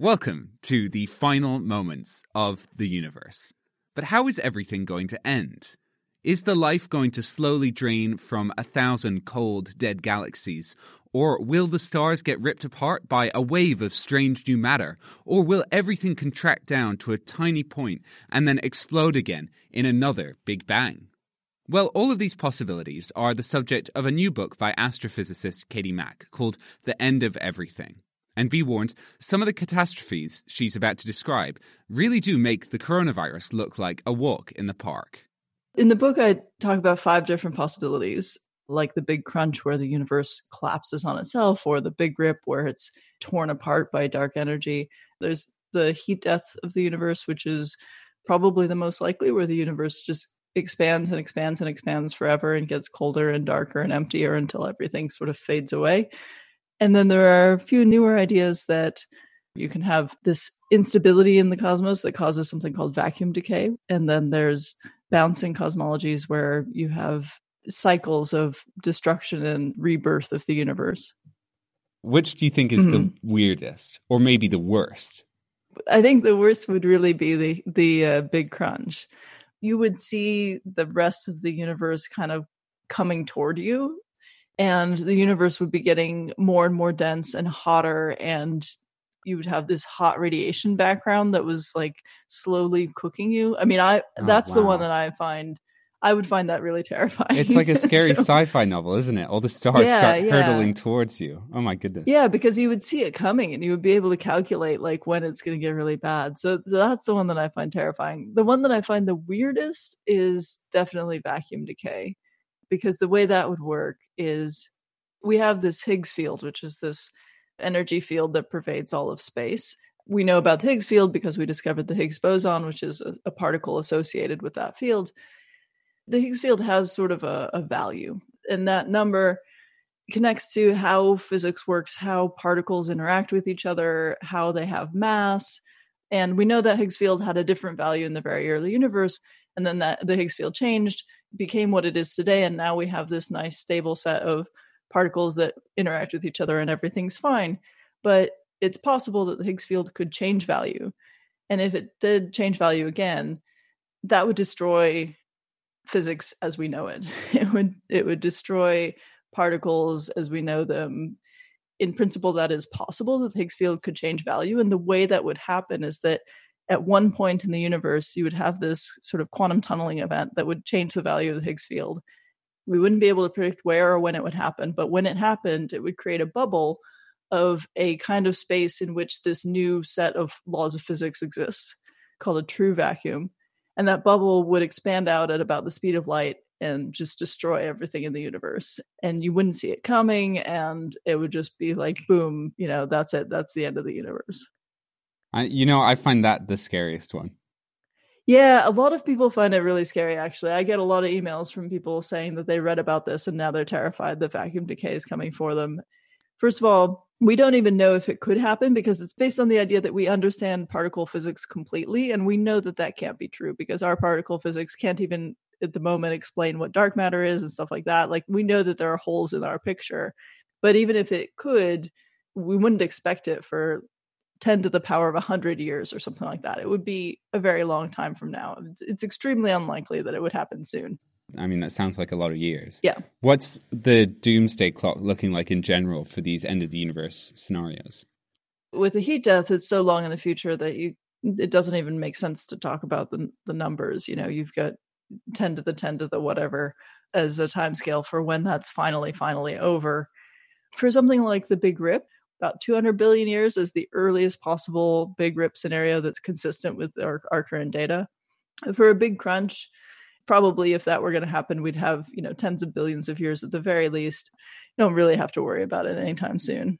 Welcome to the final moments of the universe. But how is everything going to end? Is the life going to slowly drain from a thousand cold, dead galaxies? Or will the stars get ripped apart by a wave of strange new matter? Or will everything contract down to a tiny point and then explode again in another Big Bang? Well, all of these possibilities are the subject of a new book by astrophysicist Katie Mack called The End of Everything. And be warned, some of the catastrophes she's about to describe really do make the coronavirus look like a walk in the park. In the book, I talk about five different possibilities, like the big crunch where the universe collapses on itself, or the big rip where it's torn apart by dark energy. There's the heat death of the universe, which is probably the most likely, where the universe just expands and expands and expands forever and gets colder and darker and emptier until everything sort of fades away. And then there are a few newer ideas that you can have this instability in the cosmos that causes something called vacuum decay. And then there's bouncing cosmologies where you have cycles of destruction and rebirth of the universe. Which do you think is mm-hmm. the weirdest or maybe the worst? I think the worst would really be the the uh, big crunch. You would see the rest of the universe kind of coming toward you and the universe would be getting more and more dense and hotter and you would have this hot radiation background that was like slowly cooking you. I mean i oh, that's wow. the one that i find i would find that really terrifying. It's like a scary so, sci-fi novel isn't it? All the stars yeah, start yeah. hurtling towards you. Oh my goodness. Yeah because you would see it coming and you would be able to calculate like when it's going to get really bad. So that's the one that i find terrifying. The one that i find the weirdest is definitely vacuum decay because the way that would work is we have this Higgs field, which is this energy field that pervades all of space. We know about the Higgs field because we discovered the Higgs boson, which is a, a particle associated with that field. The Higgs field has sort of a, a value, and that number connects to how physics works, how particles interact with each other, how they have mass. And we know that Higgs field had a different value in the very early universe, and then that the Higgs field changed, became what it is today, and now we have this nice stable set of particles that interact with each other and everything's fine. But it's possible that the Higgs field could change value. And if it did change value again, that would destroy physics as we know it. It would it would destroy particles as we know them. In principle, that is possible that the Higgs field could change value. And the way that would happen is that at one point in the universe, you would have this sort of quantum tunneling event that would change the value of the Higgs field. We wouldn't be able to predict where or when it would happen, but when it happened, it would create a bubble of a kind of space in which this new set of laws of physics exists called a true vacuum. And that bubble would expand out at about the speed of light and just destroy everything in the universe. And you wouldn't see it coming, and it would just be like, boom, you know, that's it. That's the end of the universe. I, you know, I find that the scariest one. Yeah, a lot of people find it really scary, actually. I get a lot of emails from people saying that they read about this and now they're terrified that vacuum decay is coming for them. First of all, we don't even know if it could happen because it's based on the idea that we understand particle physics completely. And we know that that can't be true because our particle physics can't even at the moment explain what dark matter is and stuff like that. Like we know that there are holes in our picture. But even if it could, we wouldn't expect it for 10 to the power of 100 years or something like that. It would be a very long time from now. It's, it's, extremely unlikely that it would happen soon. I mean, that sounds like a lot of years. Yeah. What's the doomsday clock looking like in general for these end of the universe scenarios? With the heat death, it's so long in the future that you it doesn't even make sense to talk about the the numbers. You know, you've got 10 to the 10 to the whatever as a time scale for when that's finally finally over. For something like the Big Rip, about 200 billion years is the earliest possible big rip scenario that's consistent with our, our current data. For a big crunch, probably if that were going to happen, we'd have, you know, tens of billions of years at the very least. You don't really have to worry about it anytime soon.